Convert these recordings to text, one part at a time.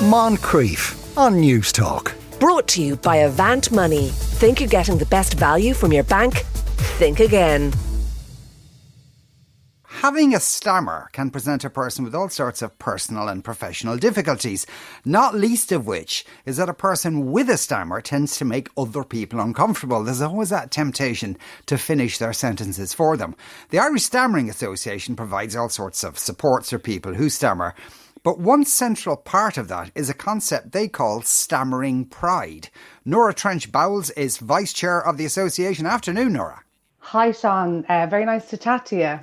Moncrieff on Newstalk. Brought to you by Avant Money. Think you're getting the best value from your bank? Think again. Having a stammer can present a person with all sorts of personal and professional difficulties, not least of which is that a person with a stammer tends to make other people uncomfortable. There's always that temptation to finish their sentences for them. The Irish Stammering Association provides all sorts of supports for people who stammer. But one central part of that is a concept they call stammering pride. Nora Trench Bowles is vice chair of the association. Afternoon, Nora. Hi, Sean. Uh, very nice to chat to you.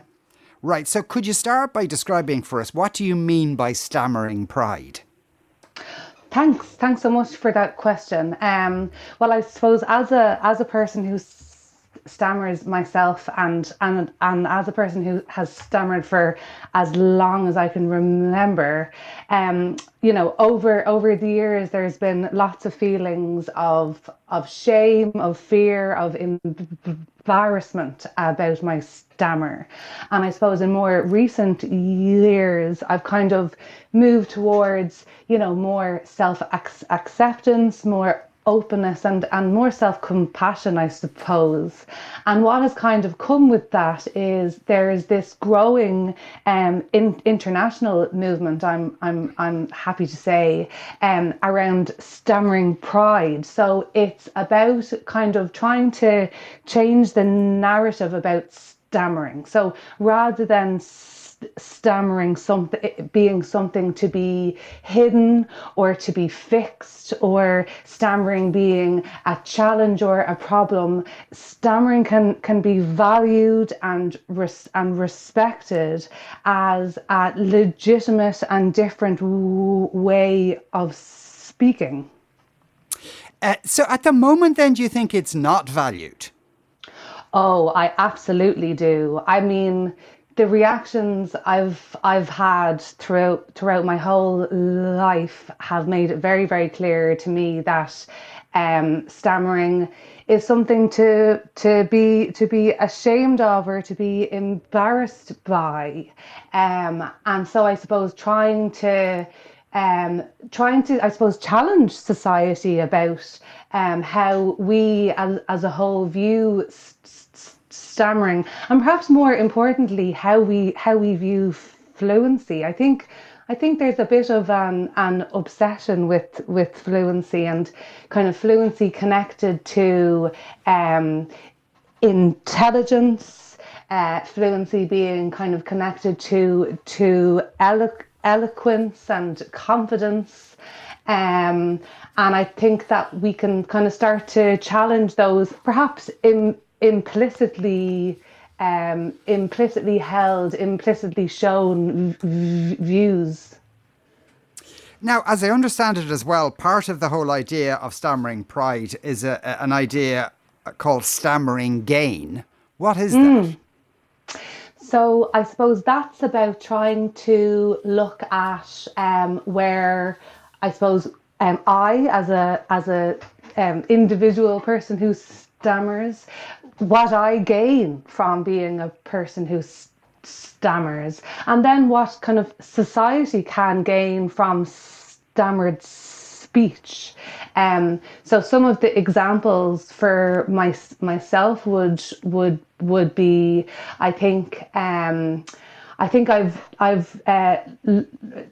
Right, so could you start by describing for us what do you mean by stammering pride? Thanks, thanks so much for that question. Um, well, I suppose as a as a person who stammers myself, and and and as a person who has stammered for as long as I can remember, um, you know, over over the years, there's been lots of feelings of of shame, of fear, of embarrassment about my stammer. And I suppose in more recent years, I've kind of moved towards, you know, more self acceptance, more openness and, and more self compassion, I suppose. And what has kind of come with that is there is this growing um, in, international movement, I'm, I'm, I'm happy to say, um, around stammering pride. So it's about kind of trying to change the narrative about stammering. So rather than stammering something being something to be hidden or to be fixed or stammering being a challenge or a problem. Stammering can can be valued and res, and respected as a legitimate and different w- way of speaking. Uh, so at the moment then do you think it's not valued? Oh, I absolutely do. I mean, the reactions I've I've had throughout throughout my whole life have made it very very clear to me that um, stammering is something to to be to be ashamed of or to be embarrassed by, um, and so I suppose trying to um, trying to I suppose challenge society about um, how we as as a whole view. St- stammering and perhaps more importantly how we how we view fluency i think I think there's a bit of an, an obsession with with fluency and kind of fluency connected to um, intelligence, uh, fluency being kind of connected to to elo- eloquence and confidence. Um, and I think that we can kind of start to challenge those perhaps in implicitly um, implicitly held, implicitly shown v- views. Now, as I understand it as well, part of the whole idea of stammering pride is a, a, an idea called stammering gain. What is mm. that? So, I suppose that's about trying to look at um, where I suppose um, I, as a as a um, individual person who stammers, what I gain from being a person who stammers, and then what kind of society can gain from stammered speech. Um, so some of the examples for my myself would would would be, I think. Um, I think I've I've uh, l-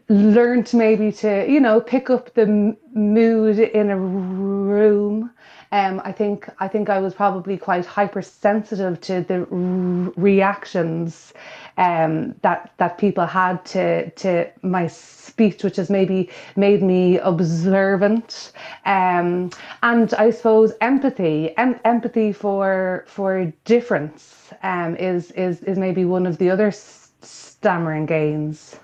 learned maybe to you know pick up the m- mood in a room um, I think I think I was probably quite hypersensitive to the r- reactions um, that that people had to to my speech, which has maybe made me observant, um, and I suppose empathy, em- empathy for for difference um, is is is maybe one of the other stammering gains.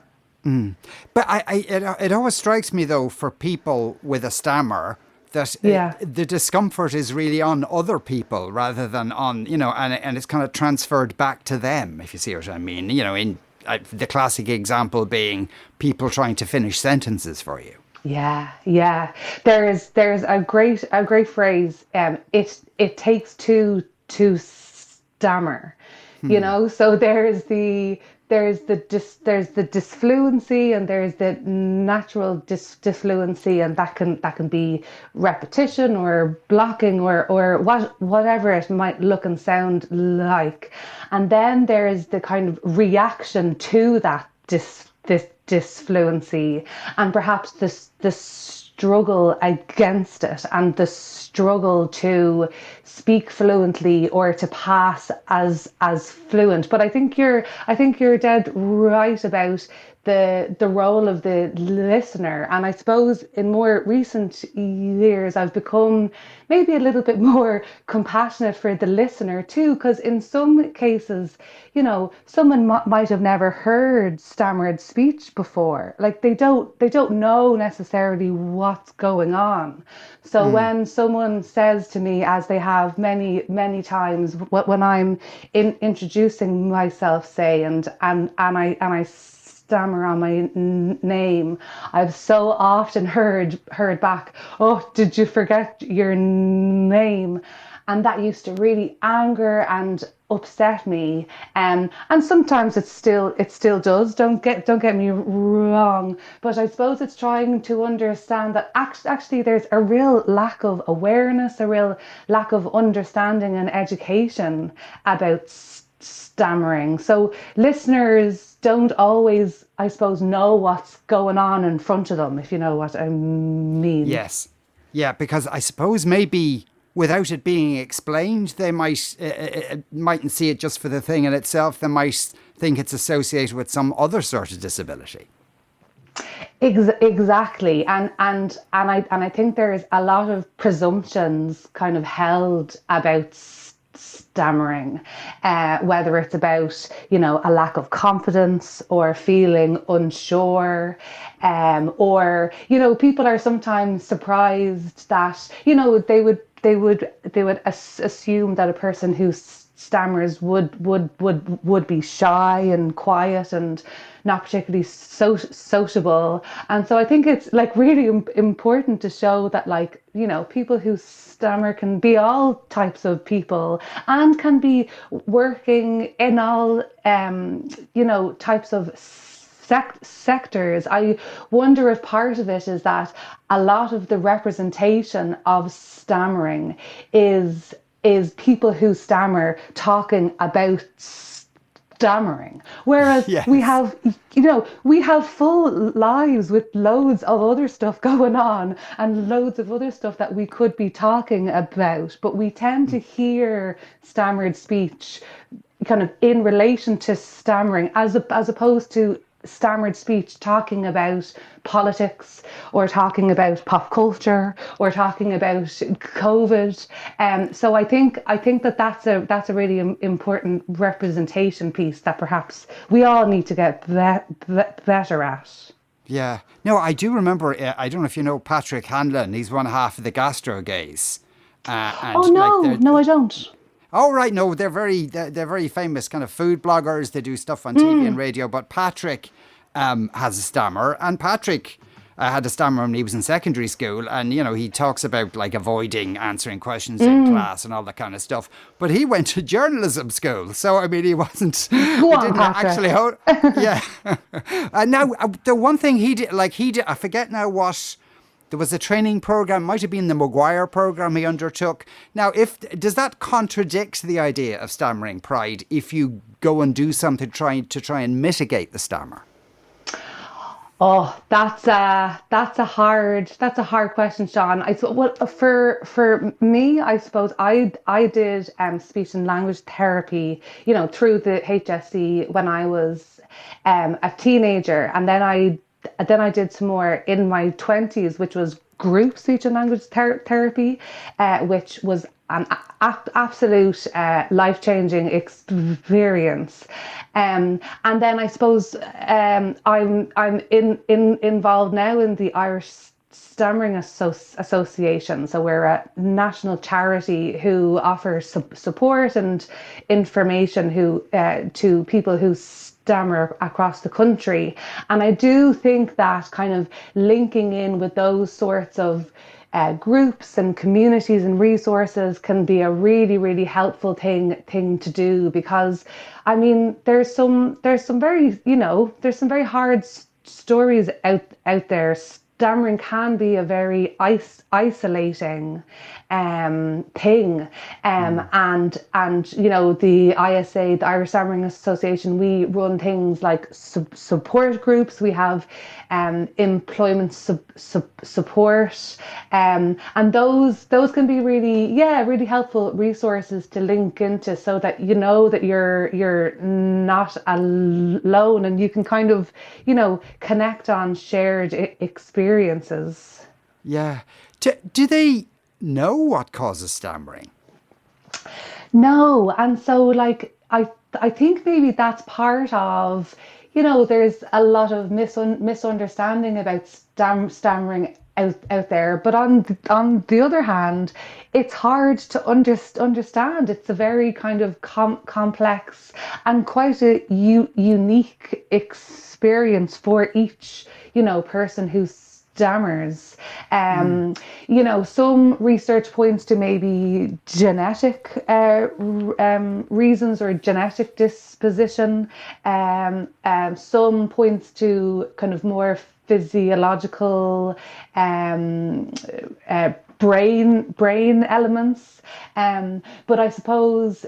Mm. But I, I it, it always strikes me though for people with a stammer that yeah. the discomfort is really on other people rather than on you know and and it's kind of transferred back to them if you see what I mean you know in uh, the classic example being people trying to finish sentences for you yeah yeah there's there's a great a great phrase um it it takes two to stammer hmm. you know so there's the there's the dis, there's the disfluency and there's the natural dis, disfluency and that can that can be repetition or blocking or or what whatever it might look and sound like. And then there is the kind of reaction to that dis, this disfluency and perhaps this this struggle against it and the struggle to speak fluently or to pass as as fluent. But i think you're i think you're dead right about the the role of the listener. And i suppose in more recent years i've become maybe a little bit more compassionate for the listener too because in some cases you know someone m- might have never heard stammered speech before. Like they don't they don't know necessarily what's going on. So mm. when someone says to me as they have many many times when i'm in introducing myself say and and and i and i stammer on my n- name. I've so often heard heard back, "Oh, did you forget your name?" And that used to really anger and upset me. Um, and sometimes it still it still does. Don't get don't get me wrong. But I suppose it's trying to understand that act- actually there's a real lack of awareness, a real lack of understanding and education about stammering. So listeners don't always, I suppose, know what's going on in front of them, if you know what I mean. Yes. Yeah, because I suppose maybe without it being explained, they might uh, uh, mightn't see it just for the thing in itself. They might think it's associated with some other sort of disability. exactly, and and and I and I think there is a lot of presumptions kind of held about stammering, uh, whether it's about, you know, a lack of confidence or feeling unsure, um, or, you know, people are sometimes surprised that, you know, they would, they would, they would assume that a person who stammers would would would would be shy and quiet and not particularly so, sociable. And so i think it's like really important to show that like you know people who stammer can be all types of people and can be working in all um you know types of sect- sectors. I wonder if part of it is that a lot of the representation of stammering is is people who stammer talking about stammering whereas yes. we have you know we have full lives with loads of other stuff going on and loads of other stuff that we could be talking about but we tend to mm. hear stammered speech kind of in relation to stammering as as opposed to stammered speech talking about politics or talking about pop culture or talking about COVID. Um, so I think I think that that's a that's a really important representation piece that perhaps we all need to get be- be- better at. Yeah. No, I do remember. Uh, I don't know if you know Patrick Hanlon. He's one half of the Gastro Gays. Uh, oh no, like no, I don't. Oh right, no, they're very they're, they're very famous kind of food bloggers. They do stuff on TV mm. and radio. But Patrick um, has a stammer, and Patrick. Uh, had a stammer when he was in secondary school, and you know he talks about like avoiding answering questions mm. in class and all that kind of stuff. But he went to journalism school, so I mean he wasn't. Go he on, didn't Patrick. actually. Hold, yeah. and now uh, the one thing he did, like he did, I forget now what there was a training program, might have been the McGuire program he undertook. Now, if does that contradict the idea of stammering pride if you go and do something trying to try and mitigate the stammer? Oh, that's a that's a hard that's a hard question, Sean. I well for for me, I suppose I I did um, speech and language therapy, you know, through the HSE when I was um, a teenager, and then I then I did some more in my 20s, which was group speech and language ther- therapy, uh, which was an a- absolute uh, life changing experience. Um, and then I suppose um, I'm I'm in, in involved now in the Irish Stammering Association. So we're a national charity who offers su- support and information who uh, to people who stammer across the country. And I do think that kind of linking in with those sorts of uh, groups and communities and resources can be a really really helpful thing thing to do because I mean there's some there's some very you know there's some very hard stories out out there stammering can be a very is- isolating um, thing. Um, mm. And and you know the ISA, the Irish Stammering Association, we run things like sub- support groups. We have um, employment sub- sub- support, um, and those those can be really yeah really helpful resources to link into so that you know that you're you're not alone and you can kind of you know connect on shared experiences. Yeah. Do, do they know what causes stammering? No, and so like I I think maybe that's part of you know there's a lot of misun- misunderstanding about stam- stammering out, out there but on on the other hand it's hard to under, understand it's a very kind of com- complex and quite a u- unique experience for each you know person who's stammers. Um, mm. You know, some research points to maybe genetic uh, um, reasons or genetic disposition. Um, um, some points to kind of more physiological um, uh, brain brain elements. Um, but I suppose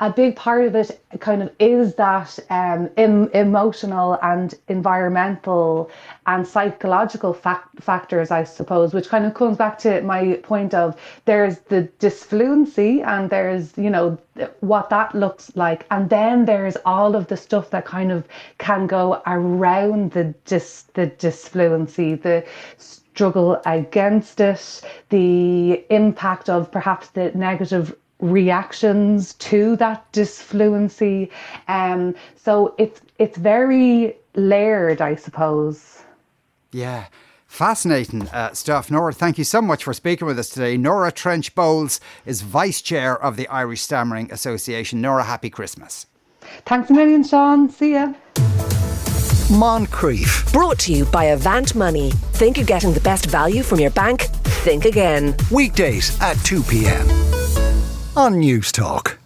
a big part of it kind of is that um, em- emotional and environmental and psychological fact- factors, I suppose, which kind of comes back to my point of there's the disfluency and there's, you know, what that looks like. And then there's all of the stuff that kind of can go around the dis- the disfluency, the struggle against it, the impact of perhaps the negative reactions to that disfluency. Um, so it's it's very layered, I suppose. Yeah. Fascinating uh, stuff. Nora, thank you so much for speaking with us today. Nora Trench Bowles is Vice Chair of the Irish Stammering Association. Nora, happy Christmas. Thanks a million, Sean. See ya. Moncrieff. Brought to you by Avant Money. Think you're getting the best value from your bank? Think again. Weekdays at 2 p.m on Newstalk.